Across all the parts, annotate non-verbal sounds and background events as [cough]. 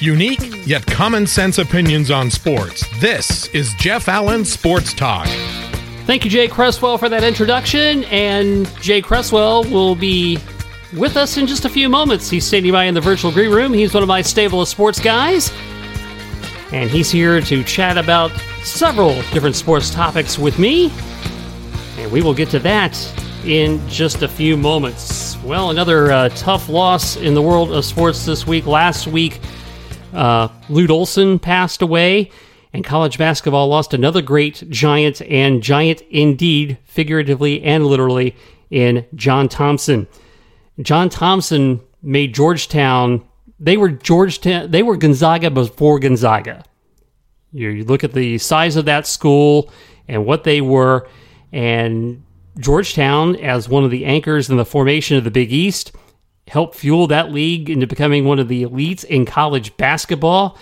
Unique yet common sense opinions on sports. This is Jeff Allen Sports Talk. Thank you, Jay Cresswell, for that introduction. And Jay Cresswell will be with us in just a few moments. He's standing by in the virtual green room. He's one of my stable of sports guys. And he's here to chat about several different sports topics with me. And we will get to that in just a few moments. Well, another uh, tough loss in the world of sports this week. Last week, uh, Lute Olson passed away, and college basketball lost another great giant, and giant indeed, figuratively and literally, in John Thompson. John Thompson made Georgetown. They were Georgetown. They were Gonzaga before Gonzaga. You, you look at the size of that school and what they were, and Georgetown, as one of the anchors in the formation of the Big East, helped fuel that league into becoming one of the elites in college basketball.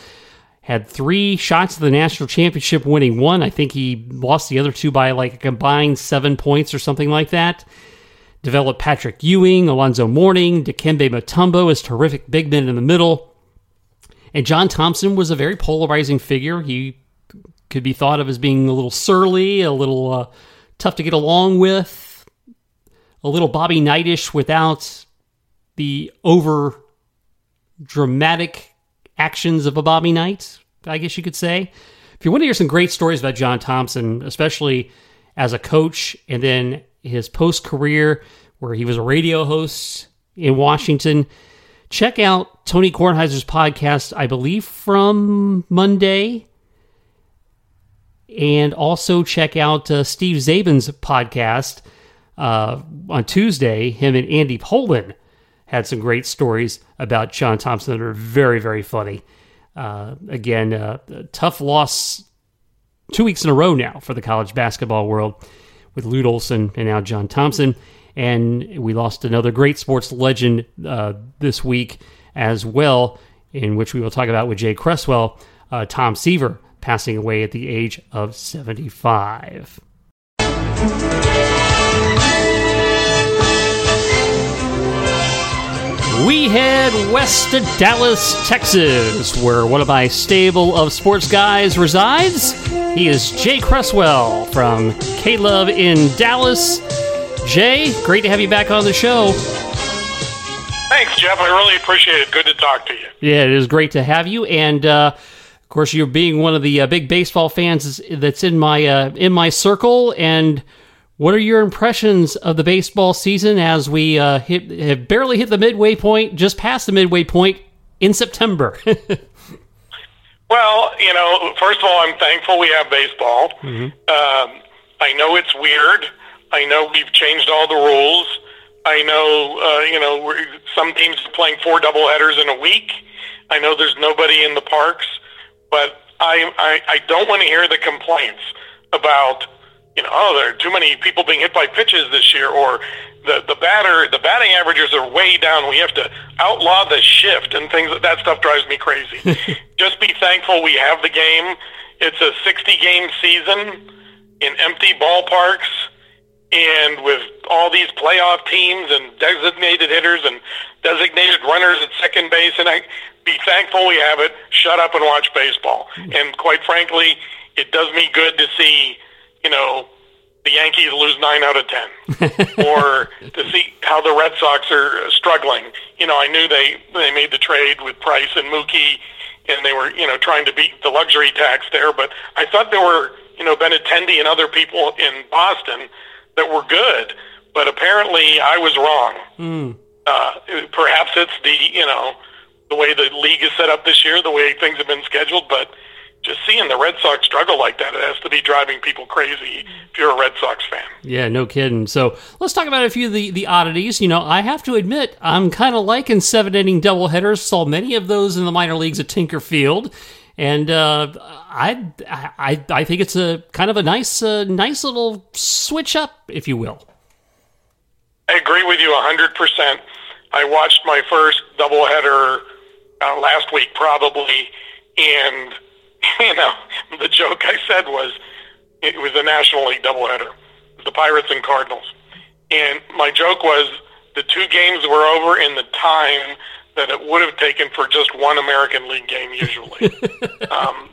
Had three shots at the national championship, winning one. I think he lost the other two by like a combined seven points or something like that. Developed Patrick Ewing, Alonzo Mourning, Dikembe Mutombo as terrific big men in the middle. And John Thompson was a very polarizing figure. He could be thought of as being a little surly, a little uh, tough to get along with, a little Bobby Knightish without the over dramatic actions of a Bobby Knight, I guess you could say. If you want to hear some great stories about John Thompson, especially as a coach and then his post career where he was a radio host in Washington, check out Tony Kornheiser's podcast, I believe from Monday. And also check out uh, Steve Czaban's podcast uh, on Tuesday. Him and Andy Pollin had some great stories about John Thompson that are very, very funny. Uh, again, uh, tough loss two weeks in a row now for the college basketball world with Lute Olson and now John Thompson. And we lost another great sports legend uh, this week as well, in which we will talk about with Jay Cresswell, uh, Tom Seaver, passing away at the age of 75. We head west to Dallas, Texas, where one of my stable of sports guys resides. He is Jay Cresswell from K Love in Dallas. Jay, great to have you back on the show. Thanks, Jeff. I really appreciate it. Good to talk to you. Yeah, it is great to have you. And uh, of course, you're being one of the uh, big baseball fans that's in my uh, in my circle. And what are your impressions of the baseball season as we uh, hit have barely hit the midway point, just past the midway point in September? [laughs] well, you know, first of all, I'm thankful we have baseball. Mm-hmm. Um, I know it's weird. I know we've changed all the rules. I know, uh, you know, we're, some teams are playing four doubleheaders in a week. I know there's nobody in the parks, but I, I, I don't want to hear the complaints about you know, oh, there are too many people being hit by pitches this year, or the the batter the batting averages are way down. We have to outlaw the shift and things. That stuff drives me crazy. [laughs] Just be thankful we have the game. It's a 60 game season in empty ballparks and with all these playoff teams and designated hitters and designated runners at second base. And I be thankful we have it. Shut up and watch baseball. Hmm. And quite frankly, it does me good to see you know, the Yankees lose nine out of ten, [laughs] or to see how the Red Sox are struggling. You know, I knew they they made the trade with Price and Mookie, and they were you know trying to beat the luxury tax there. But I thought there were you know Benintendi and other people in Boston that were good, but apparently I was wrong. Mm. Uh, perhaps it's the you know the way the league is set up this year, the way things have been scheduled, but just seeing the Red Sox struggle like that, it has to be driving people crazy if you're a Red Sox fan. Yeah, no kidding. So let's talk about a few of the, the oddities. You know, I have to admit, I'm kind of liking seven inning doubleheaders. Saw many of those in the minor leagues at Tinker Field. And uh, I, I, I think it's a kind of a nice, uh, nice little switch up, if you will. I agree with you 100%. I watched my first doubleheader uh, last week, probably, and – [laughs] you know, the joke I said was it was a National League doubleheader, the Pirates and Cardinals, and my joke was the two games were over in the time that it would have taken for just one American League game usually. [laughs] um,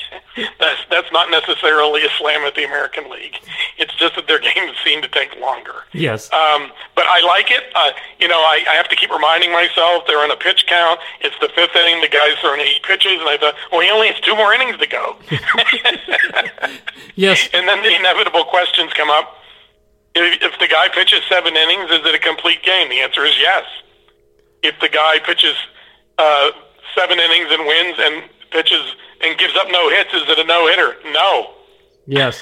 [laughs] that's that's not necessarily a slam at the American League. It's just that their [laughs] games seem to take longer. Yes. Um, but I like it. Uh, you know, I, I have to keep reminding myself they're on a pitch count. It's the fifth inning. The guy's throwing eight pitches, and I thought, well, he only has two more innings to go. [laughs] yes. And then the inevitable questions come up. If, if the guy pitches seven innings, is it a complete game? The answer is yes. If the guy pitches uh, seven innings and wins and pitches and gives up no hits, is it a no hitter? No. Yes.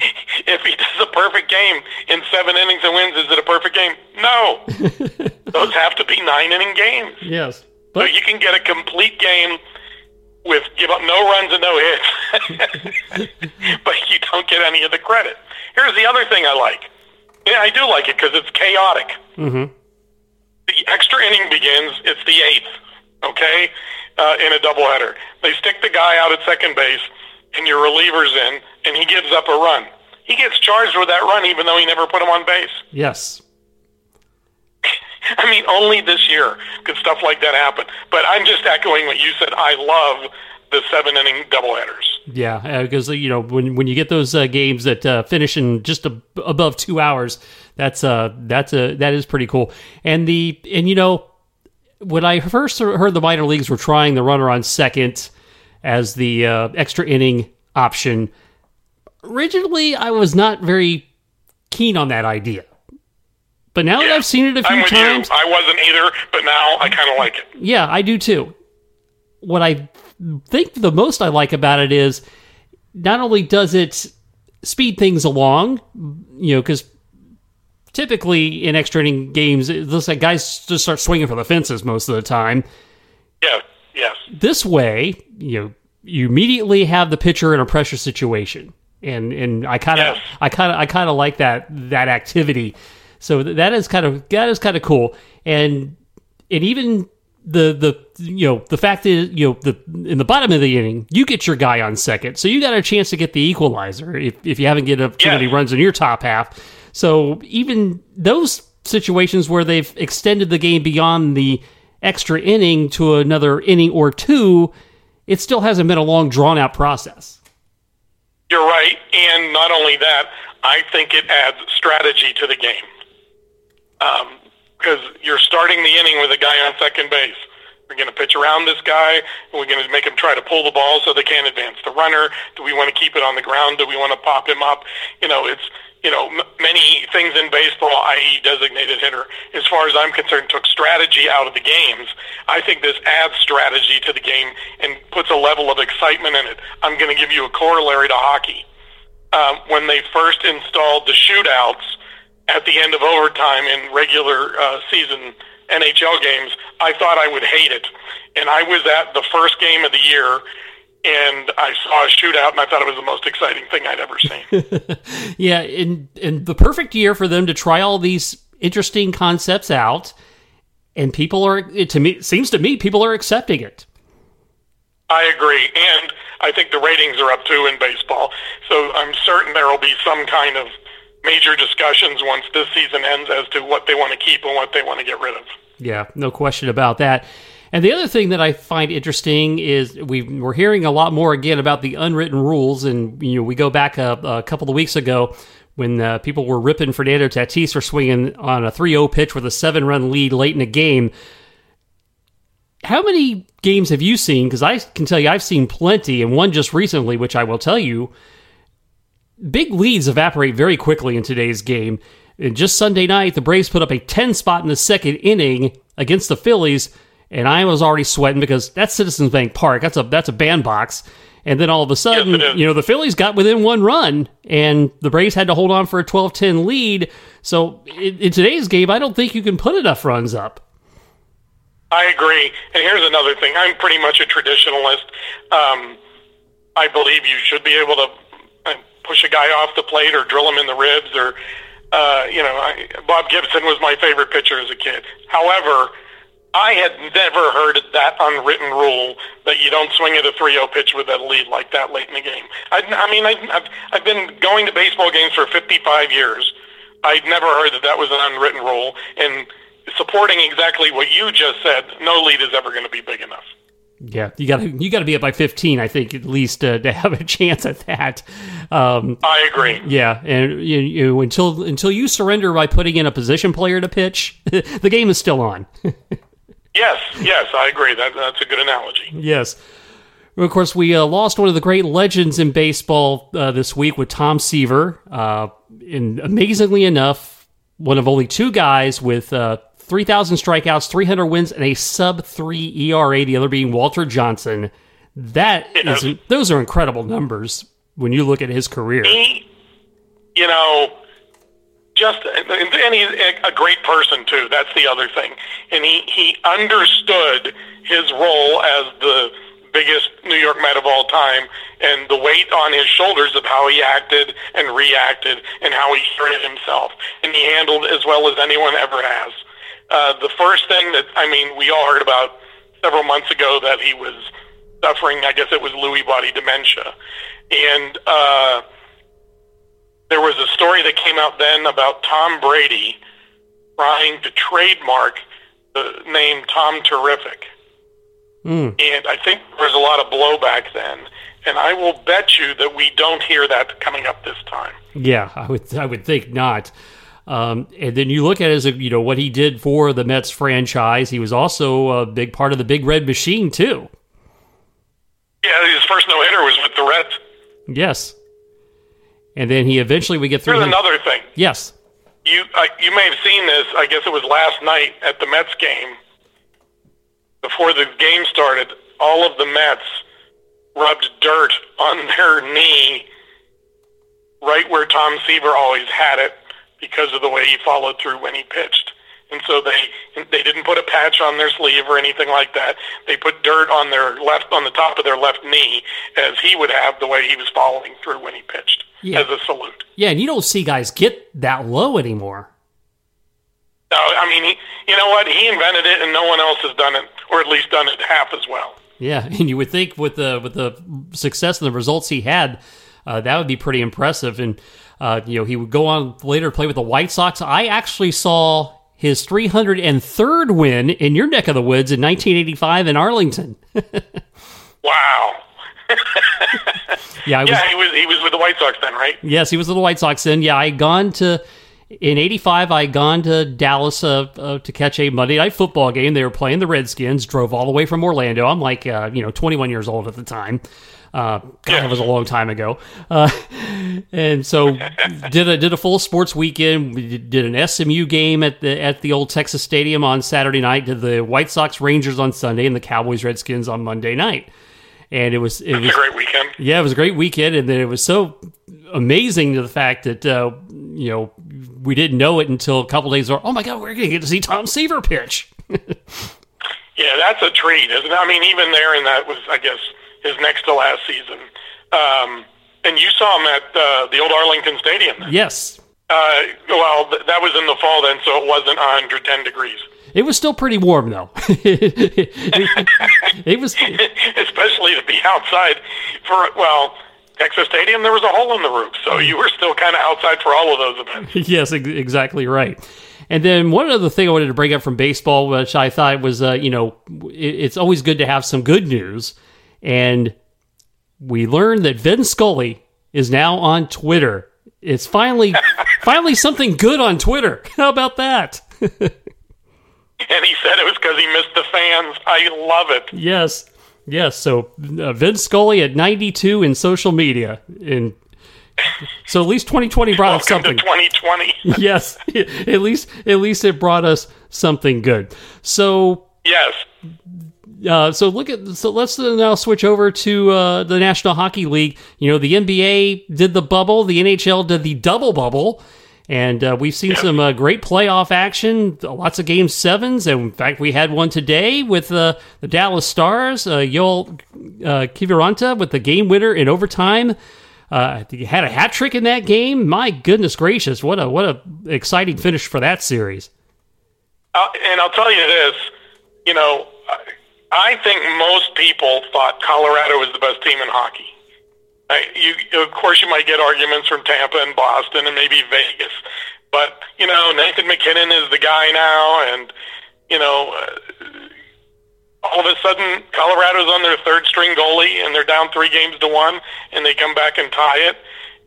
[laughs] if he does a perfect game in seven innings and wins, is it a perfect game? No. [laughs] Those have to be nine inning games. Yes. But so you can get a complete game with give up no runs and no hits, [laughs] but you don't get any of the credit. Here's the other thing I like. Yeah, I do like it because it's chaotic. Mm-hmm. The extra inning begins. It's the eighth. Okay, uh, in a doubleheader. They stick the guy out at second base, and your reliever's in, and he gives up a run. He gets charged with that run, even though he never put him on base. Yes. [laughs] I mean, only this year could stuff like that happen. But I'm just echoing what you said. I love the seven inning doubleheaders. Yeah, because uh, you know when when you get those uh, games that uh, finish in just a, above two hours, that's uh that's a that is pretty cool. And the and you know when I first heard the minor leagues were trying the runner on second as the uh, extra inning option, originally I was not very keen on that idea. But now yeah, that I've seen it a few times, you. I wasn't either, but now I kind of like it. Yeah, I do too. What I think the most I like about it is not only does it speed things along, you know, because typically in extra inning games, it looks like guys just start swinging for the fences most of the time. Yeah, yes. This way, you know, you immediately have the pitcher in a pressure situation, and and I kind of, yes. I kind of, I kind of like that that activity. So that is kind of that is kind of cool, and and even the the you know the fact is you know the in the bottom of the inning you get your guy on second, so you got a chance to get the equalizer if if you haven't get up too many runs in your top half. So even those situations where they've extended the game beyond the extra inning to another inning or two, it still hasn't been a long, drawn out process. You're right. And not only that, I think it adds strategy to the game. Because um, you're starting the inning with a guy on second base. We're going to pitch around this guy. We're going to make him try to pull the ball so they can't advance the runner. Do we want to keep it on the ground? Do we want to pop him up? You know, it's you know, m- many things in baseball, i.e., designated hitter, as far as I'm concerned, took strategy out of the games. I think this adds strategy to the game and puts a level of excitement in it. I'm going to give you a corollary to hockey. Um, when they first installed the shootouts at the end of overtime in regular uh, season NHL games, I thought I would hate it. And I was at the first game of the year and I saw a shootout, and I thought it was the most exciting thing I'd ever seen. [laughs] yeah, and in the perfect year for them to try all these interesting concepts out, and people are to me seems to me people are accepting it. I agree, and I think the ratings are up too in baseball. So I'm certain there will be some kind of major discussions once this season ends as to what they want to keep and what they want to get rid of. Yeah, no question about that. And the other thing that I find interesting is we are hearing a lot more again about the unwritten rules. And you know, we go back a, a couple of weeks ago when uh, people were ripping Fernando Tatis for swinging on a 3-0 pitch with a seven-run lead late in a game. How many games have you seen? Because I can tell you I've seen plenty, and one just recently, which I will tell you. Big leads evaporate very quickly in today's game. And just Sunday night, the Braves put up a 10 spot in the second inning against the Phillies and I was already sweating because that's Citizens Bank Park. That's a that's a bandbox. And then all of a sudden, yes, you know, the Phillies got within one run, and the Braves had to hold on for a 12-10 lead. So in, in today's game, I don't think you can put enough runs up. I agree. And here's another thing: I'm pretty much a traditionalist. Um, I believe you should be able to uh, push a guy off the plate or drill him in the ribs, or uh, you know, I, Bob Gibson was my favorite pitcher as a kid. However I had never heard that unwritten rule that you don't swing at a 3-0 pitch with a lead like that late in the game. I, I mean, I, I've, I've been going to baseball games for 55 years. I'd never heard that that was an unwritten rule. And supporting exactly what you just said, no lead is ever going to be big enough. Yeah, you got to you got to be up by 15, I think, at least uh, to [laughs] have a chance at that. Um, I agree. Yeah, and you, you, until until you surrender by putting in a position player to pitch, [laughs] the game is still on. [laughs] yes, yes, I agree. That, that's a good analogy. Yes. Of course, we uh, lost one of the great legends in baseball uh, this week with Tom Seaver. Uh, and amazingly enough, one of only two guys with uh, 3,000 strikeouts, 300 wins, and a sub three ERA. The other being Walter Johnson. That is, those are incredible numbers when you look at his career. He, you know, just and he's a great person too. That's the other thing, and he he understood his role as the biggest New York Met of all time, and the weight on his shoulders of how he acted and reacted and how he carried himself, and he handled as well as anyone ever has. Uh, the first thing that I mean, we all heard about several months ago that he was suffering. I guess it was Lewy body dementia, and uh, there was a story that came out then about Tom Brady trying to trademark the name Tom Terrific. Mm. And I think there was a lot of blowback then. And I will bet you that we don't hear that coming up this time. Yeah, I would I would think not. Um, and then you look at it as a, you know what he did for the Mets franchise. He was also a big part of the Big Red Machine too. Yeah, his first no hitter was with the Reds. Yes, and then he eventually we get through. Here's him. another thing. Yes, you uh, you may have seen this. I guess it was last night at the Mets game. Before the game started, all of the Mets rubbed dirt on [laughs] their knee, right where Tom Seaver always had it because of the way he followed through when he pitched. And so they they didn't put a patch on their sleeve or anything like that. They put dirt on their left on the top of their left knee as he would have the way he was following through when he pitched yeah. as a salute. Yeah, and you don't see guys get that low anymore. No, I mean, he, you know what? He invented it, and no one else has done it, or at least done it half as well. Yeah, [laughs] and you would think with the with the success and the results he had, uh, that would be pretty impressive. And uh, you know, he would go on later to play with the White Sox. I actually saw his 303rd win in your neck of the woods in 1985 in Arlington. [laughs] wow. Yeah, was, yeah, he was he was with the White Sox then, right? Yes, he was with the White Sox then. Yeah, I had gone to in '85. I had gone to Dallas uh, uh, to catch a Monday Night Football game. They were playing the Redskins. Drove all the way from Orlando. I'm like, uh, you know, 21 years old at the time. Uh, God, yeah. it was a long time ago. Uh, [laughs] and so did a did a full sports weekend. We did an SMU game at the at the old Texas Stadium on Saturday night. Did the White Sox Rangers on Sunday and the Cowboys Redskins on Monday night. And it was it was a great weekend. Yeah, it was a great weekend, and then it was so amazing to the fact that uh, you know we didn't know it until a couple days ago. Oh my God, we're going to get to see Tom Seaver pitch. [laughs] yeah, that's a treat, isn't it? I mean, even there, and that was, I guess his next to last season. Um, and you saw him at uh, the old Arlington Stadium. Yes. Uh, well, th- that was in the fall then, so it wasn't 110 degrees. It was still pretty warm, though. it, [laughs] it was, [laughs] especially to be outside for well, Texas Stadium. There was a hole in the roof, so you were still kind of outside for all of those events. [laughs] yes, exactly right. And then one other thing I wanted to bring up from baseball, which I thought was, uh, you know, it's always good to have some good news. And we learned that Vin Scully is now on Twitter. It's finally finally something good on Twitter. How about that? [laughs] and he said it was because he missed the fans. I love it. Yes. Yes, so uh, Vince Scully at 92 in social media, in so at least 2020 brought us something. 2020. [laughs] yes, [laughs] at least at least it brought us something good. So yes, uh, so look at so let's now switch over to uh, the National Hockey League. You know, the NBA did the bubble, the NHL did the double bubble, and uh, we've seen some uh, great playoff action. Lots of game sevens, and in fact, we had one today with uh, the Dallas Stars. Uh, Joel uh, Kiviranta with the game winner in overtime. Uh, had a hat trick in that game. My goodness gracious, what a what a exciting finish for that series. and I'll tell you this, you know I think most people thought Colorado was the best team in hockey. I, you, of course, you might get arguments from Tampa and Boston and maybe Vegas, But you know, Nathan MacKinnon is the guy now, and you know, uh, all of a sudden Colorado's on their third string goalie, and they're down three games to one, and they come back and tie it,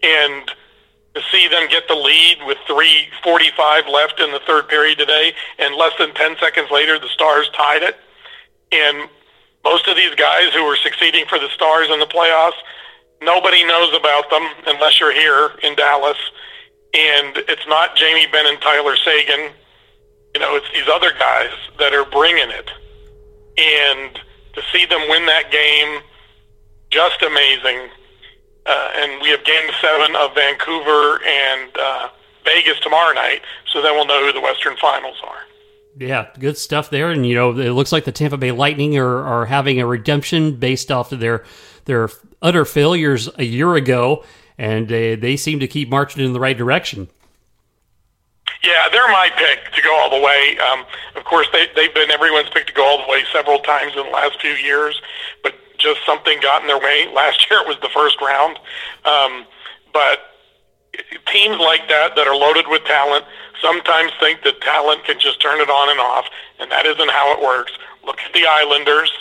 and to see them get the lead with 3.45 left in the third period today, and less than 10 seconds later, the Stars tied it. And most of these guys who are succeeding for the Stars in the playoffs, nobody knows about them unless you're here in Dallas. And it's not Jamie Benn and Tyler Seguin. You know, it's these other guys that are bringing it. And to see them win that game, just amazing. Uh, and we have Game Seven of Vancouver and uh, Vegas tomorrow night, so then we'll know who the Western Finals are. Yeah, good stuff there. And you know, it looks like the Tampa Bay Lightning are, are having a redemption based off of their their utter failures a year ago, and they they seem to keep marching in the right direction. Yeah, they're my pick to go all the way. Um, of course, they, they've been everyone's pick to go all the way several times in the last few years, but just something got in their way. [laughs] Last year it was the first round. Um, but teams like that that are loaded with talent sometimes think that talent can just turn it on and off, and that isn't how it works. Look at the Islanders.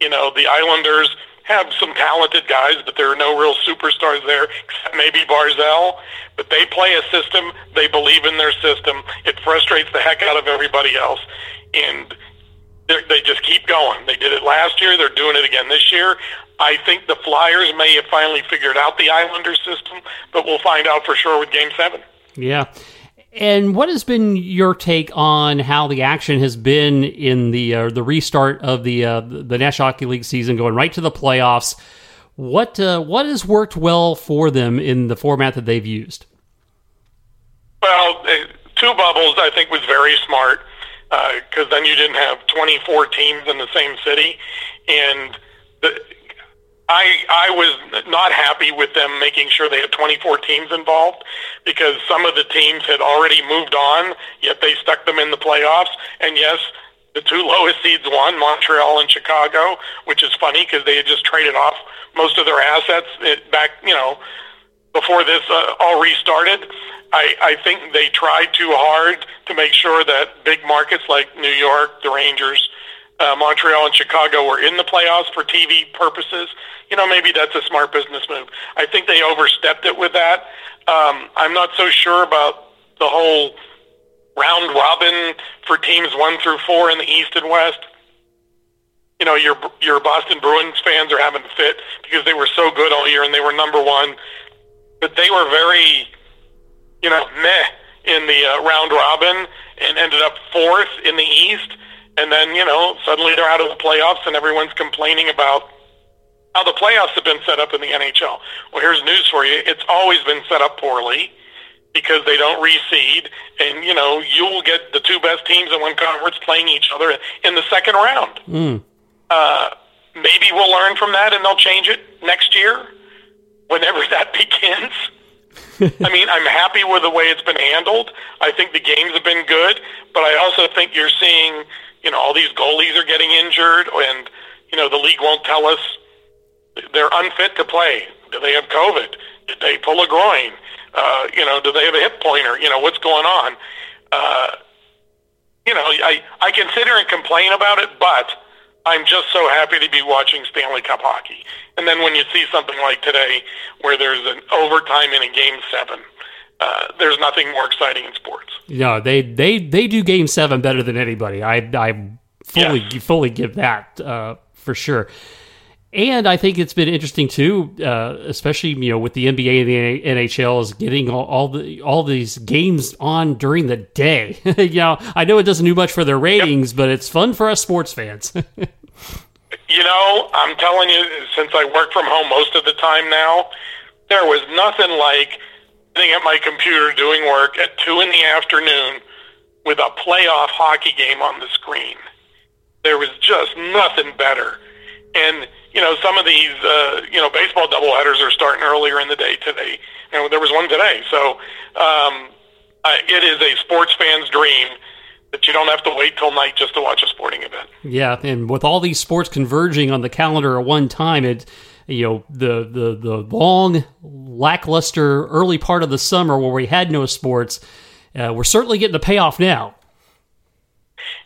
You know, the Islanders have some talented guys, but there are no real superstars there, except maybe Barzal. But they play a system. They believe in their system. It frustrates the heck out of everybody else. And they just keep going. They did it last year. They're doing it again this year. I think the Flyers may have finally figured out the Islanders system, but we'll find out for sure with Game 7. Yeah. And what has been your take on how the action has been in the uh, the restart of the uh, the National Hockey League season, going right to the playoffs? What uh, what has worked well for them in the format that they've used? Well, uh, two bubbles I think was very smart because uh, then you didn't have 24 teams in the same city, and the, I I was not happy with them making sure they had 24 teams involved because some of the teams had already moved on, yet they stuck them in the playoffs. And yes, the two [laughs] lowest seeds won, Montreal and Chicago, which is funny because they had just traded off most of their assets back, you know, before this uh, all restarted. I, I think they tried too hard to make sure that big markets like New York, the Rangers, uh, Montreal and Chicago were in the playoffs for TV purposes, you know, maybe that's a smart business move. I think they overstepped it with that. Um, I'm not so sure about the whole round robin for teams one through four in the East and West. You know, your your Boston Bruins fans are having a fit because they were so good all year and they were number one, but they were very, you know, meh in the uh, round robin and ended up fourth in the East and then, you know, suddenly they're out of the playoffs and everyone's complaining about how the playoffs have been set up in the NHL. Well, here's news for you. It's always been set up poorly because they don't reseed. And, you know, you'll get the two best teams in one conference playing each other in the second round. Mm. Uh, maybe we'll learn from that and they'll change it next year whenever [laughs] that begins. I mean, I'm happy with the way it's been handled. I think the games have been good, but I also think you're seeing – you know, all these goalies are getting injured, and you know, the league won't tell us they're unfit to play. Do they have COVID? Did they pull a groin? Uh, you know, do they have a hip pointer? You know, what's going on? Uh, you know, I I here and complain about it, but I'm just so happy to be watching Stanley Cup hockey. And then when you see something like today, where there's an overtime in a game seven, uh, there's nothing more exciting in sports. No, they they they do Game Seven better than anybody. I I fully yes. fully give that uh, for sure. And I think it's been interesting too, uh, especially you know with the NBA and the NHL is getting all, all, the all these games on during the day. [laughs] you know, I know it doesn't do much for their ratings, yep. but it's fun for us sports fans. [laughs] you know, I'm telling you, since I work from home most of the time now, there was nothing like sitting at my computer doing work at 2 in the afternoon with a playoff hockey game on the screen. There was just nothing better. And, you know, some of these, uh, you know, baseball doubleheaders are starting earlier in the day today. Know, there was one today. So um, I, it is a sports fan's dream that you don't have to wait till night just to watch a sporting event. Yeah, and with all these sports converging on the calendar at one time, it you know the the the long lackluster early part of the summer where we had no sports uh, we're certainly getting the payoff now.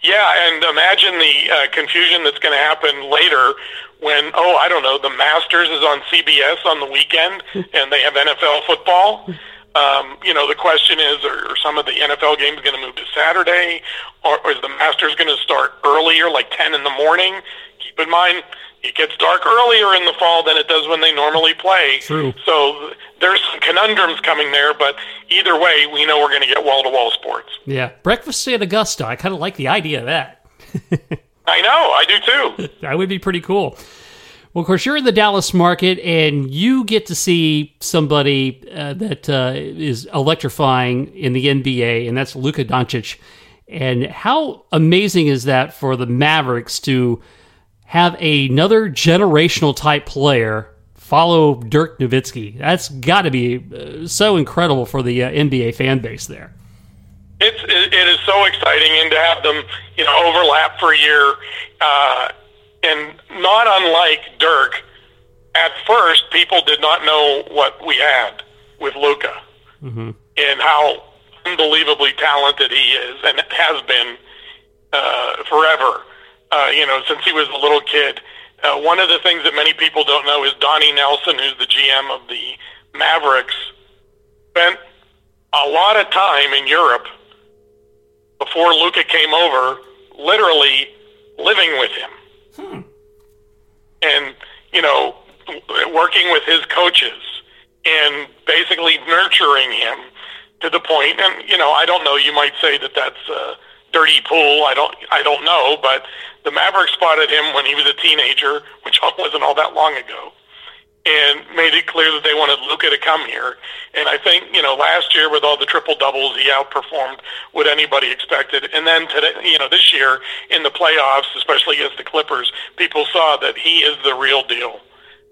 Yeah, and imagine the uh, confusion that's going to happen later when, oh, I don't know, the Masters is on CBS on the weekend [laughs] and they have NFL football. Um, you know, the question is, are, are some of the NFL games going to move to Saturday, or, or is the Masters going to start earlier, like 10 in the morning? Keep in mind, it gets dark earlier in the fall than it does when they normally play. True. So there's some conundrums coming there, but either way, we know we're going to get wall-to-wall sports. Yeah, breakfast at Augusta. I kind of like the idea of that. [laughs] I know, I do too. [laughs] that would be pretty cool. Well, of course, you're in the Dallas market, and you get to see somebody uh, that uh, is electrifying in the NBA, and that's Luka Doncic. And how amazing is that for the Mavericks to have another generational type player follow Dirk Nowitzki? That's got to be uh, so incredible for the uh, NBA fan base there. It's it, it is so exciting, and to have them, you know, overlap for a year, uh, and not unlike Dirk. At first, people did not know what we had with Luka mm-hmm. and how unbelievably talented he is, and has been uh, forever. Uh, you know, since he was a little kid. Uh, one of the things that many people don't know is Donnie Nelson, who's the GM of the Mavericks, spent a lot of time in Europe before Luka came over, literally living with him. Hmm. And, you know, working with his coaches and basically nurturing him to the point, and, you know, I don't know, you might say that that's a dirty pool. I don't, I don't know, but the Mavericks spotted him when he was a teenager, which [laughs] wasn't all that long ago and made it clear that they wanted Luka to come here. And I think, you know, last year with all the triple doubles, he outperformed what anybody expected. And then today, you know, this year in the playoffs, especially against the Clippers, people saw that he is the real deal.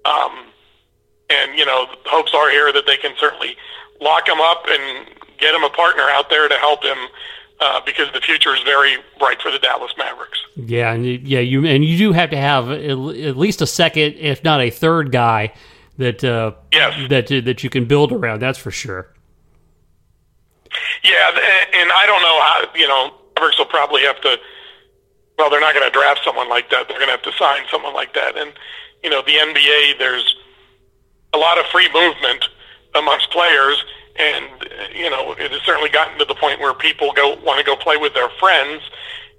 Um, and, you know, hopes are here that they can certainly lock him up and get him a partner out there to help him uh, because the future is very bright for the Dallas Mavericks. Yeah, and yeah, you and you do have to have at least a second, if not a third guy that uh, yes. that uh, that you can build around. That's for sure. Yeah, and I don't know how you know Mavericks will probably have to. Well, they're not going to draft someone like that. They're going to have to sign someone like that, and you know the NBA. There's a lot of free movement amongst players and you know it has certainly gotten to the point where people go want to go play with their friends.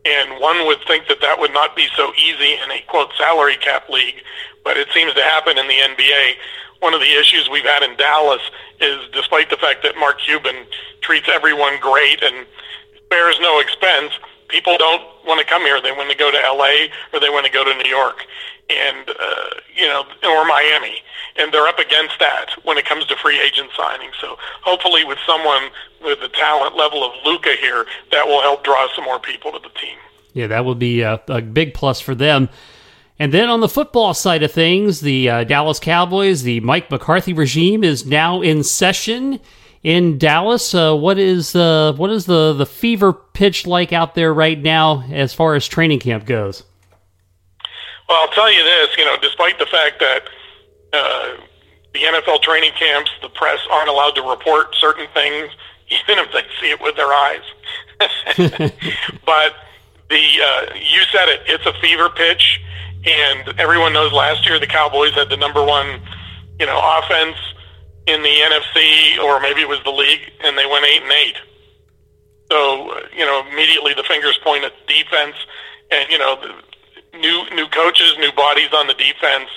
And one would think that that would not be so easy in a quote salary cap league but it seems to happen in the NBA one of the issues we've had in Dallas is despite the fact that Mark Cuban treats everyone great and bears no expense people don't want to come here they want to go to LA or they want to go to New York and uh, you know or Miami and they're up against that when it comes to free agent signing. So hopefully, with someone with the talent level of Luka here, that will help draw some more people to the team. Yeah, that would be a, a big plus for them. And then on the football side of things, the uh, Dallas Cowboys, the Mike McCarthy regime is now in session in Dallas. Uh, what is uh, what is the the fever pitch like out there right now as far as training camp goes? Well, I'll tell you this. You know, despite the fact that uh, the NFL training camps, the press aren't allowed to report certain things, [laughs] even if they see it with their eyes. [laughs] but the uh, you said it, it's a fever pitch, and everyone knows last year the Cowboys had the number one, you know, offense in the NFC, or maybe it was the league, and they went eight and eight. So you know, immediately the fingers point at defense, and you know, new new coaches, new bodies on the defense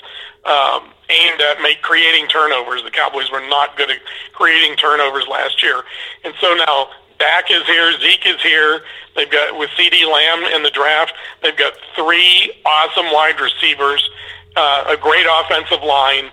um, aimed at make creating turnovers. The Cowboys were not good at creating turnovers last year, and so now Dak is here, Zeke is here. They've got with CeeDee Lamb in the draft. They've got three awesome wide receivers, uh, a great offensive line.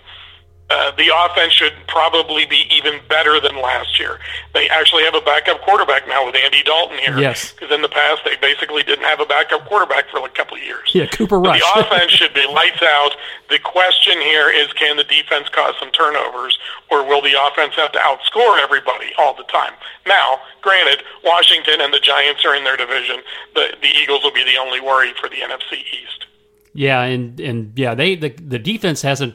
Uh, the offense should probably be even better than last year. They actually have a backup quarterback now with Andy Dalton here. Yes. Because in the past, they basically didn't have a backup quarterback for like a couple of years. Yeah, Cooper Rush. the [laughs] offense should be lights out. The question here is can the defense cause some turnovers, or will the offense have to outscore everybody all the time? Now, granted, Washington and the Giants are in their division. The, the Eagles will be the only worry for the NFC East. Yeah, and and yeah, they the the defense hasn't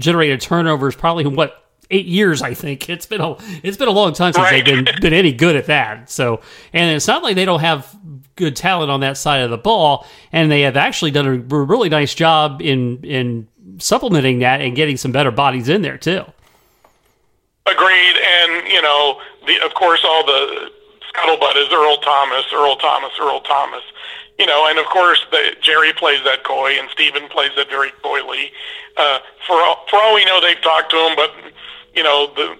generated turnovers probably what eight years. I think it's been a it's been a long time since Right. they've been been any good at that. So, and it's not like they don't have good talent on that side of the ball, and they have actually done a really nice job in in supplementing that and getting some better bodies in there too. Agreed, and you know, the, of course, all the scuttlebutt is Earl Thomas, Earl Thomas, Earl Thomas. You know, and of course, the, Jerry plays that coy, and Stephen plays that very coyly. Uh, for all, for all we know, they've talked to him, but you know, the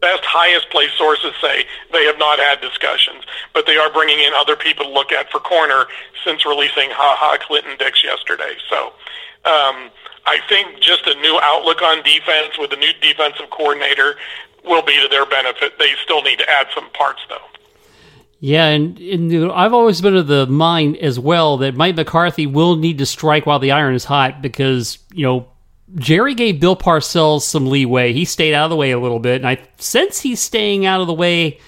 best, highest place sources say they have not had discussions, but they are bringing in other people to look at for corner since releasing Ha Ha Clinton Dix yesterday. So. Um, I think just a new outlook on defense with a new defensive coordinator will be to their benefit. They still need to add some parts, though. Yeah, and, and I've always been of the mind as well that Mike McCarthy will need to strike while the iron is hot because, you know, Jerry gave Bill Parcells some leeway. He stayed out of the way a little bit, and I sense he's staying out of the way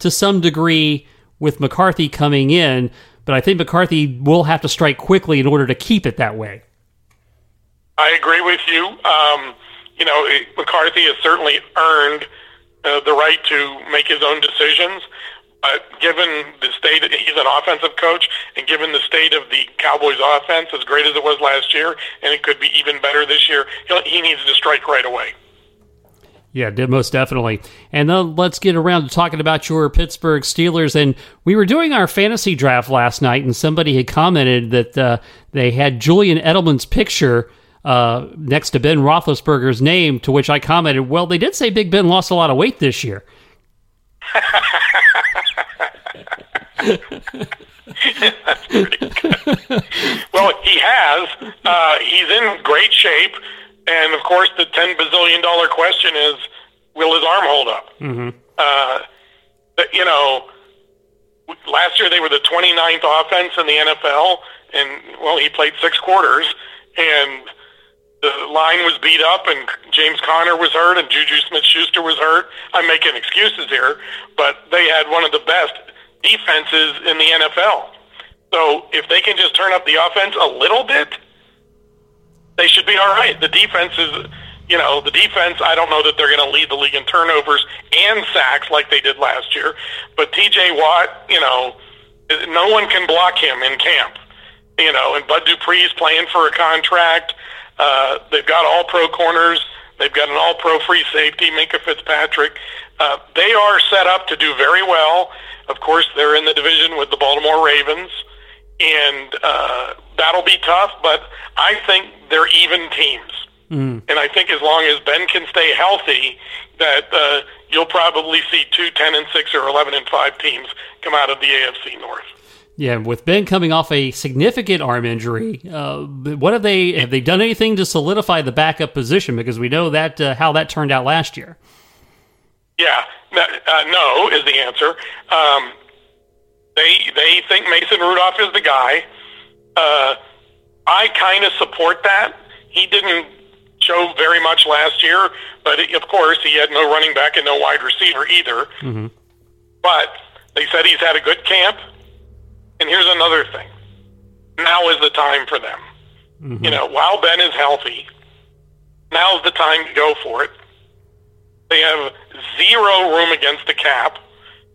to some degree with McCarthy coming in, but I think McCarthy will have to strike quickly in order to keep it that way. I agree with you. Um, you know, McCarthy has certainly earned uh, the right to make his own decisions. But given the state, he's an offensive coach, and given the state of the Cowboys' offense, as great as it was last year, and it could be even better this year, he'll, he needs to strike right away. Yeah, most definitely. And then let's get around to talking about your Pittsburgh Steelers. And we were doing our fantasy draft last night, and somebody had commented that uh, they had Julian Edelman's picture uh, next to Ben Roethlisberger's name. To which I commented, "Well, they did say Big Ben lost a lot of weight this year." [laughs] [laughs] Well, he has. Uh, he's in great shape, and of course, the ten bazillion dollar question is, will his arm hold up? Mm-hmm. Uh, you know, last year they were the 29th offense in the NFL, and well, he played six quarters, and the line was beat up, and James Conner was hurt, and Juju Smith-Schuster was hurt. I'm making excuses here, but they had one of the best defenses in the NFL. So if they can just turn up the offense a little bit, they should be all right. The defense is, you know, the defense, I don't know that they're going to lead the league in turnovers and sacks like they did last year, but TJ Watt, you know, no one can block him in camp. You know, and Bud Dupree's playing for a contract. Uh, they've got all pro corners. They've got an all pro free safety, Minkah Fitzpatrick. Uh, they are set up to do very well. Of course, they're in the division with the Baltimore Ravens, and uh, that'll be tough, but I think they're even teams. And I think as long as Ben can stay healthy, that uh, you'll probably see two 10 and 6 or 11 and 5 teams come out of the AFC North. Yeah, with Ben coming off a significant arm injury, uh, what have they have they done anything to solidify the backup position? Because we know that uh, how that turned out last year. Yeah, no, uh, no is the answer. Um, they they think Mason Rudolph is the guy. Uh, I kind of support that. He didn't show very much last year, but of course he had no running back and no wide receiver either. But they said he's had a good camp. And here's another thing: now is the time for them. You know, while Ben is healthy, now's the time to go for it. They have zero room against the cap.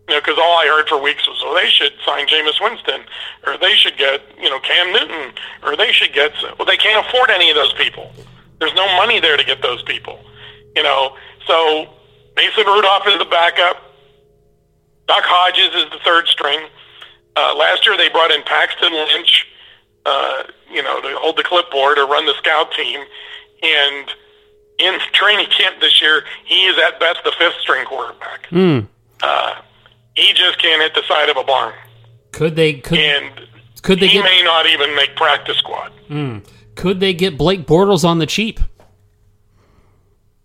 You know, because all I heard for weeks was, oh, they should sign Jameis Winston, or they should get, you know, Cam Newton, or they should get. Well, they can't afford any of those people. There's no money there to get those people. You know, so Mason Rudolph is the backup. Duck Hodges is the third string. Uh, last year they brought in Paxton Lynch, uh, you know, to hold the clipboard or run the scout team, and in training camp this year, he is at best the fifth string quarterback. Uh, he just can't hit the side of a barn, Could they could and could they he get may not even make practice squad. could they get Blake Bortles on the cheap?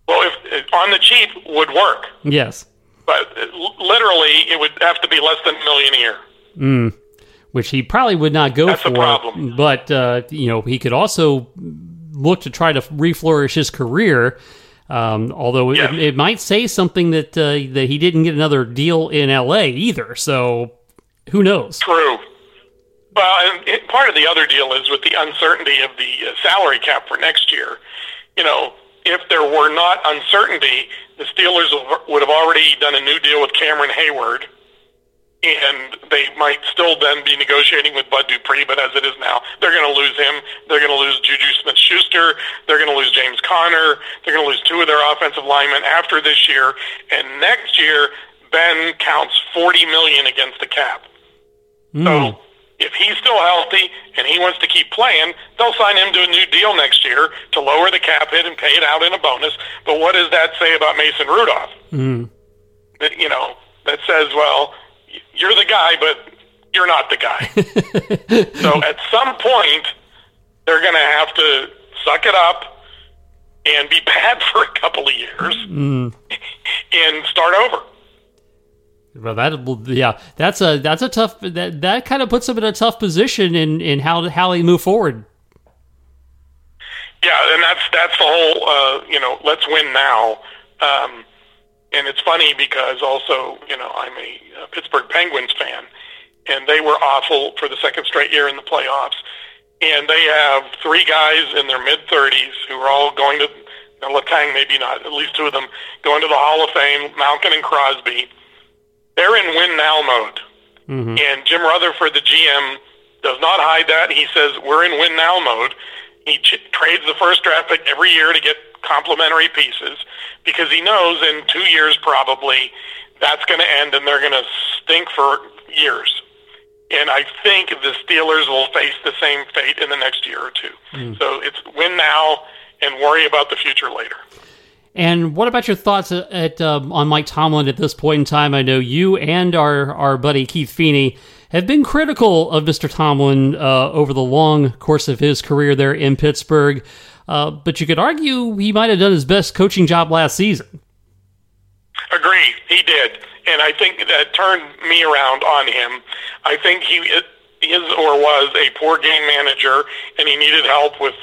Well, if on the cheap would work, Yes, but uh, literally it would have to be less than a million a year. which he probably would not go That's for. the problem. But uh, you know, he could also look to try to reflourish his career. Um, although Yes. it, it might say something that uh, that he didn't get another deal in L.A. either. So who knows? True. Well, and it, part of the other deal is with the uncertainty of the uh, salary cap for next year. You know, if there were not uncertainty, the Steelers would have already done a new deal with Cameron Heyward and they might still then be negotiating with Bud Dupree, but as it is now, they're going to lose him. They're going to lose Juju Smith-Schuster. They're going to lose James Conner. They're going to lose two of their offensive linemen after this year, and next year Ben counts 40 million against the cap. Mm. So if he's still healthy and he wants to keep playing, they'll sign him to a new deal next year to lower the cap hit and pay it out in a bonus. But what does that say about Mason Rudolph? Mm. That, you know, that says, well, you're the guy, but you're not the guy. [laughs] so at some point, they're going to have to suck it up and be [laughs] bad for a couple of years mm. and start over. Well, that yeah, that's a that's a tough that that kind of puts them in a tough position in in how how they move forward. Yeah, and that's that's the whole uh, you know let's win now. Um, and it's funny because also, you know, I'm a, a Pittsburgh Penguins fan, and they were awful for the second straight year in the playoffs. And they have three guys in their mid 30s who are all going to, now Letang maybe not, at least two of them, going to the Hall of Fame, Malkin and Crosby. They're in win now mode. Mm-hmm. And Jim Rutherford, the GM, does not hide that. He says, we're in win now mode. He ch- trades the first draft pick every year to get complementary pieces because he knows in two years probably that's going to end and they're going to stink for years. And I think the Steelers will face the same fate in the next year or two. Mm. So it's win now and worry about the future later. And what about your thoughts at, at um, on Mike Tomlin at this point in time? I know you and our our buddy Keith Feeney have been critical of Mr. Tomlin uh, over the long course of his career there in Pittsburgh. Uh, but you could argue he might have done his best coaching job last season. Agree, he did, and I think that turned me around on him. I think he is or was a poor game manager, and he needed help with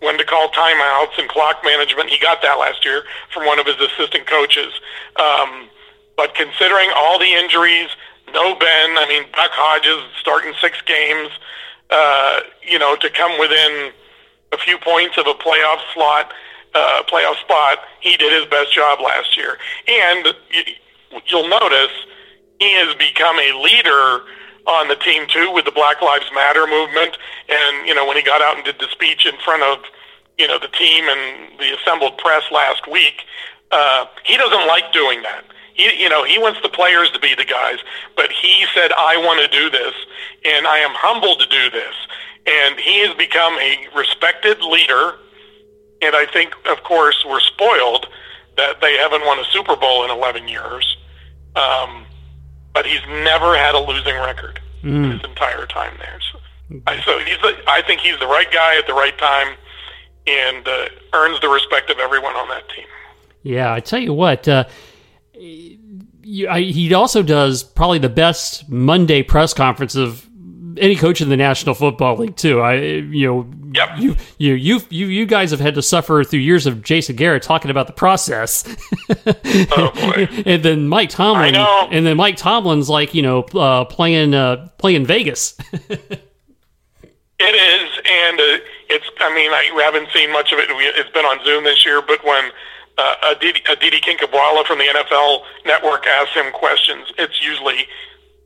when to call timeouts and clock management. He got that last year from one of his assistant coaches. Um, but considering all the injuries, no Ben, I mean Duck Hodges starting six games, uh, you know, to come within a few points of a playoff slot, uh, playoff spot. He did his best job last year, and you'll notice he has become a leader on the team too with the Black Lives Matter movement. And you know, when he got out and did the speech in front of you know the team and the assembled press last week, uh, he doesn't like doing that. He, you know, he wants the players to be the guys, but he said, "I want to do this, and I am humbled to do this." And he has become a respected leader. And I think, of course, we're spoiled that they haven't won a Super Bowl in 11 years. Um, but he's never had a losing record mm. his entire time there. So, I, so he's the, I think he's the right guy at the right time and uh, earns the respect of everyone on that team. Yeah, I tell you what, uh, you, I, he also does probably the best Monday press conference of any coach in the National Football League too. I you know yep. you you you you you guys have had to suffer through years of Jason Garrett talking about the process. [laughs] oh boy! and then Mike Tomlin, and then Mike Tomlin's like you know uh, playing uh, playing Vegas. [laughs] it is, and uh, it's. I mean, I haven't seen much of it. It's been on Zoom this year, but when uh, Aditi, Aditi Kinkhabwala from the NFL Network asks him questions, it's usually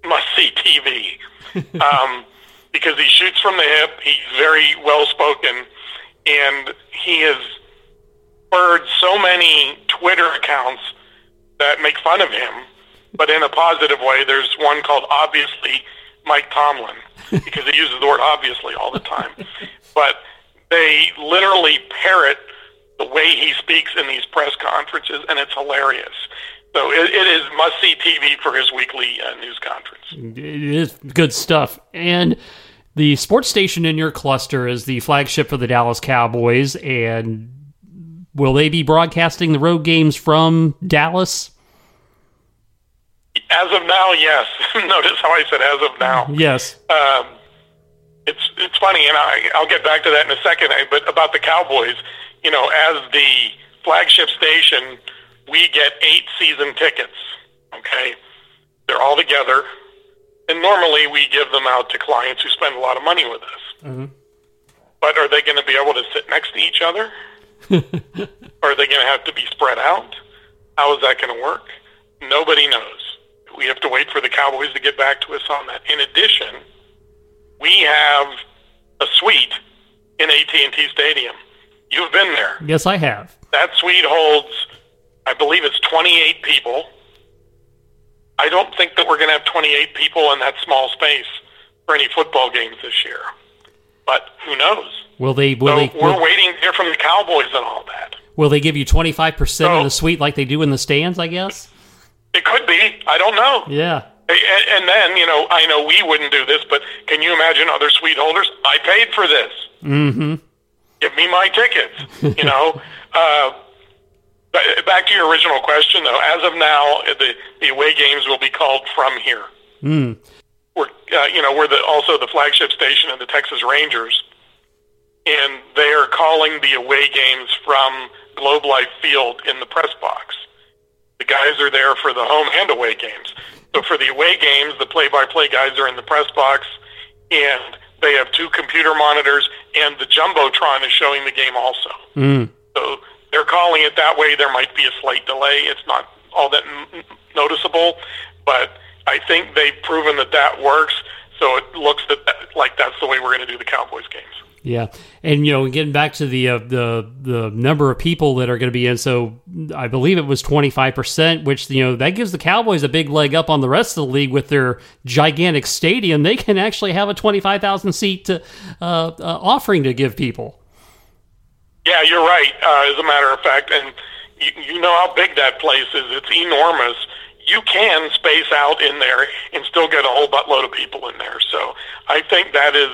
must see TV [laughs] um, because he shoots from the hip. He's very well spoken, and he has spurred so many Twitter accounts that make fun of him, but in a positive way. There's one called Obviously Mike Tomlin [laughs] because he uses the word obviously all the time, but they literally parrot the way he speaks in these press conferences, and it's hilarious. So it, it is must see TV for his weekly uh, news conference. It is good stuff. And the sports station in your cluster is the flagship for the Dallas Cowboys. And will they be broadcasting the road games from Dallas? As of now, yes. [laughs] Notice how I said as of now. Yes. Um, it's it's funny, and I, I'll get back to that in a second. But about the Cowboys, you know, as the flagship station we get eight season tickets. Okay, they're all together, and normally we give them out to clients who spend a lot of money with us. Mm-hmm. But are they going to be able to sit next to each other? [laughs] Are they going to have to be spread out? How is that going to work? Nobody knows. We have to wait for the Cowboys to get back to us on that. In addition, we have a suite in AT&T Stadium. You've been there. Yes, I have. That suite holds, I believe it's 28 people. I don't think that we're going to have 28 people in that small space for any football games this year. But who knows? Will they? Will so they? we're Will, waiting to hear from the Cowboys and all that. will they give you twenty five percent No. in the suite like they do in the stands? I guess. It could be. I don't know. Yeah. And, and then, you know, I know we wouldn't do this, but can you imagine other suite holders? I paid for this. Mm-hmm. Give me my tickets. You know. [laughs] uh, back to your original question, though. As of now, the the away games will be called from here. Mm. We're, uh, you know, we're the, also the flagship station of the Texas Rangers, and they are calling the away games from Globe Life Field in the press box. The guys are there for the home and away games. So for the away games, the play-by-play guys are in the press box, and they have two computer monitors, and the jumbotron is showing the game also. Mm. So they're calling it that way. There might be a slight delay. It's not all that n- noticeable, but I think they've proven that that works. So it looks that, like that's the way we're going to do the Cowboys games. Yeah, and you know, getting back to the uh, the the number of people that are going to be in, so I believe it was twenty five percent, which you know that gives the Cowboys a big leg up on the rest of the league with their gigantic stadium. They can actually have a twenty five thousand seat uh, uh, offering to give people. Yeah, you're right. Uh, as a matter of fact, and you, you know how big that place is. It's enormous. You can space out in there and still get a whole buttload of people in there. So I think that is,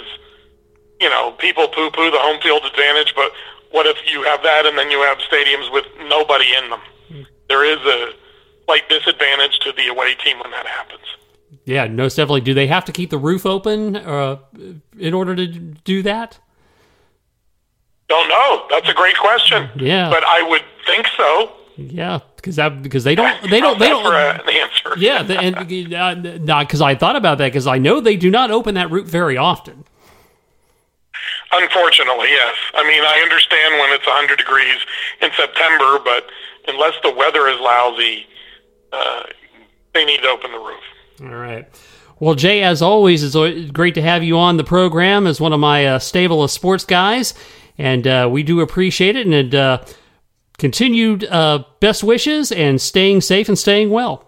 you know, people poo-poo the home field advantage, but what if you have that and then you have stadiums with nobody in them? There is a slight disadvantage to the away team when that happens. Yeah, no, definitely. Do they have to keep the roof open uh, in order to do that? Don't know. That's a great question. Yeah. But I would think so. Yeah, because that because they don't they [laughs] don't they don't. for a- an answer. Yeah, the, and uh, not because I thought about that because I know they do not open that route very often. Unfortunately, yes. I mean, I understand when it's 100 degrees in September, but unless the weather is lousy, uh, they need to open the roof. All right. Well, Jay, as always, it's great to have you on the program as one of my uh, stable of sports guys, and uh, we do appreciate it. And uh, continued uh, best wishes and staying safe and staying well.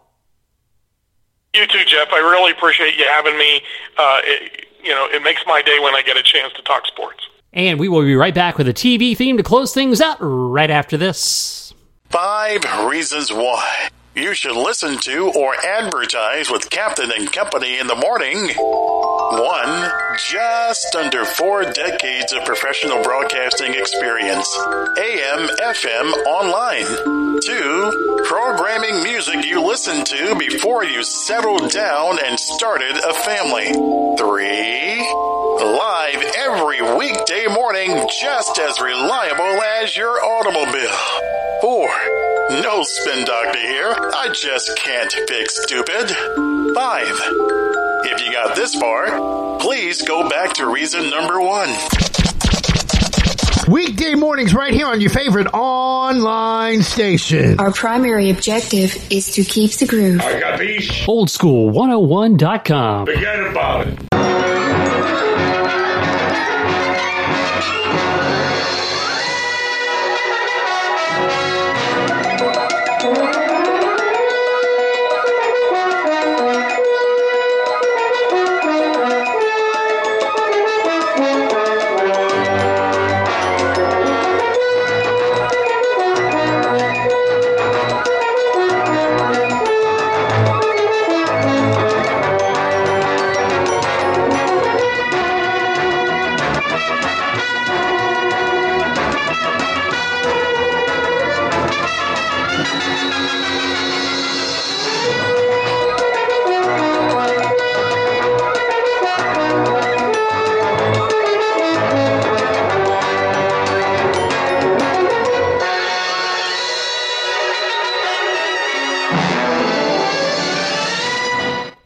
You too, Jeff. I really appreciate you having me. Uh, it, you know, it makes my day when I get a chance to talk sports. And we will be right back with a TV theme to close things out right after this. Five reasons why you should listen to or advertise with Captain and Company in the morning. One, just under four decades of professional broadcasting experience. AM, FM, online. Two, programming music you listened to before you settled down and started a family. Three, live every weekday morning just as reliable as your automobile. Four, no spin doctor here. I just can't fix stupid. Five, if you got this far, please go back to reason number one. Weekday mornings right here on your favorite online station. Our primary objective is to keep the groove. I got these. Oldschool101.com. Forget about it.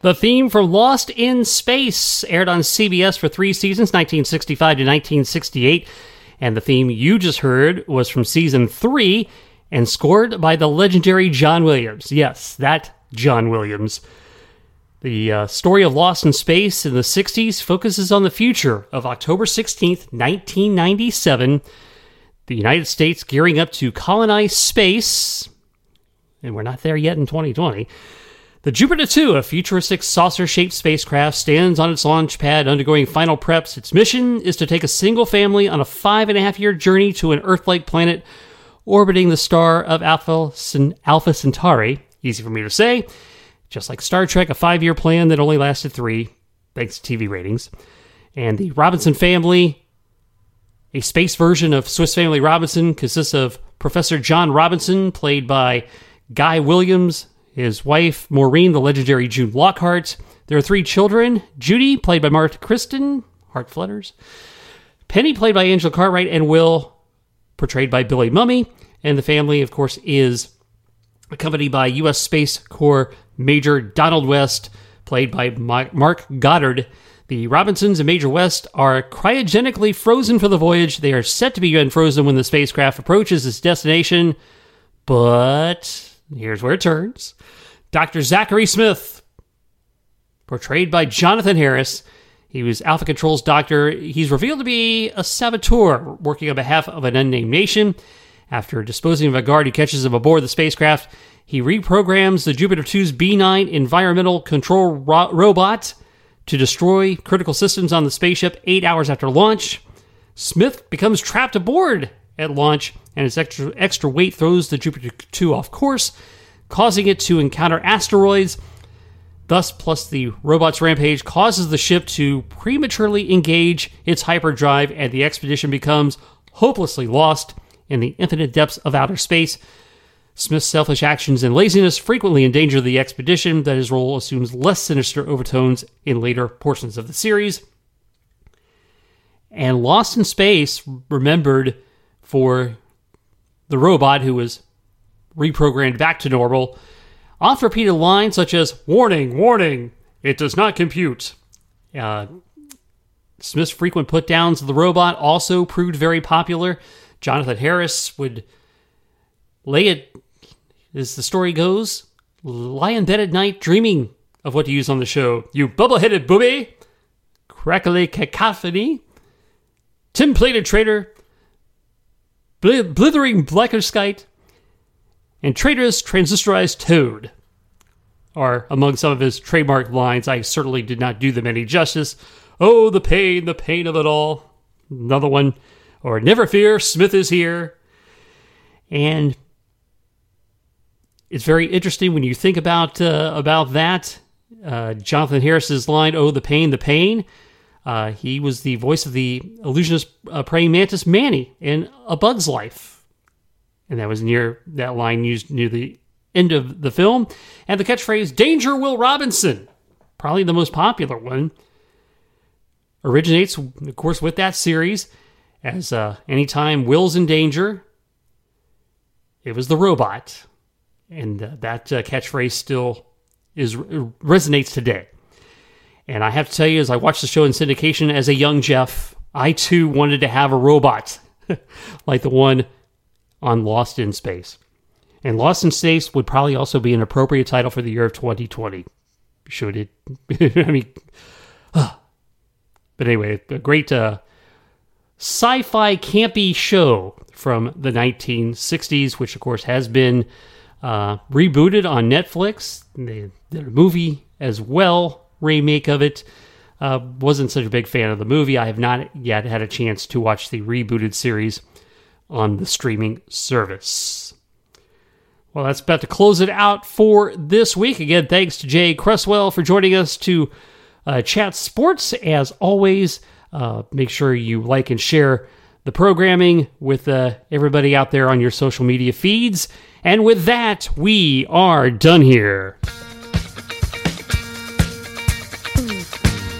The theme from Lost in Space aired on CBS for three seasons, 1965 to 1968. And the theme you just heard was from season three and scored by the legendary John Williams. Yes, that John Williams. The uh, story of Lost in Space in the 60s focuses on the future of October 16th, 1997. The United States gearing up to colonize space, and we're not there yet in 2020. The Jupiter 2, a futuristic saucer shaped spacecraft, stands on its launch pad undergoing final preps. Its mission is to take a single family on a five and a half year journey to an Earth like planet orbiting the star of Alpha, Alpha Centauri. Easy for me to say. Just like Star Trek, a five year plan that only lasted three, thanks to TV ratings. And the Robinson family, a space version of Swiss Family Robinson, consists of Professor John Robinson, played by Guy Williams, his wife, Maureen, the legendary June Lockhart. There are three children Judy, played by Martha Kristen, Heart Flutters, Penny, played by Angela Cartwright, and Will, portrayed by Billy Mumy. And the family, of course, is accompanied by U.S. Space Corps Major Donald West, played by Mark Goddard. The Robinsons and Major West are cryogenically frozen for the voyage. They are set to be unfrozen when the spacecraft approaches its destination. But here's where it turns. Dr. Zachary Smith, portrayed by Jonathan Harris, he was Alpha Control's doctor. He's revealed to be a saboteur working on behalf of an unnamed nation. After disposing of a guard who catches him aboard the spacecraft, he reprograms the Jupiter 2's B9 environmental control ro- robot to destroy critical systems on the spaceship eight hours after launch. Smith becomes trapped aboard at launch, and its extra, extra weight throws the Jupiter 2 off course, causing it to encounter asteroids. Thus, plus the robot's rampage causes the ship to prematurely engage its hyperdrive, and the expedition becomes hopelessly lost in the infinite depths of outer space. Smith's selfish actions and laziness frequently endanger the expedition, that his role assumes less sinister overtones in later portions of the series. And Lost in Space, remembered for the robot who was reprogrammed back to normal, oft repeated lines such as, Warning, warning, it does not compute. Uh, Smith's frequent put downs of the robot also proved very popular. Jonathan Harris would lay it, as the story goes, lie in bed at night dreaming of what to use on the show. You bubble headed booby, crackly cacophony, tin plated traitor, blithering blackerskite, and traitorous transistorized toad are among some of his trademark lines. I certainly did not do them any justice. Oh, the pain, the pain of it all. Another one or never fear, Smith is here. And it's very interesting when you think about uh, about that. Uh, Jonathan Harris's line, "Oh, the pain, the pain." Uh, he was the voice of the illusionist uh, praying mantis Manny in A Bug's Life, and that was near that line used near the end of the film. And the catchphrase "Danger, Will Robinson," probably the most popular one, originates, of course, with that series as uh, anytime Will's in danger, it was the robot, and uh, that uh, catchphrase still is resonates today. And I have to tell you, as I watched the show in syndication as a young Jeff, I too wanted to have a robot [laughs] like the one on Lost in Space. And Lost in Space would probably also be an appropriate title for the year of 2020. Should it? [laughs] I mean, [sighs] but anyway, a great uh, sci fi campy show from the 1960s, which of course has been uh, rebooted on Netflix. They did a movie as well, remake of it. Uh, wasn't such a big fan of the movie. I have not yet had a chance to watch the rebooted series on the streaming service. Well, that's about to close it out for this week. Again, thanks to Jay Cresswell for joining us to uh, chat sports. As always, uh, make sure you like and share the programming with uh, everybody out there on your social media feeds. And with that, we are done here.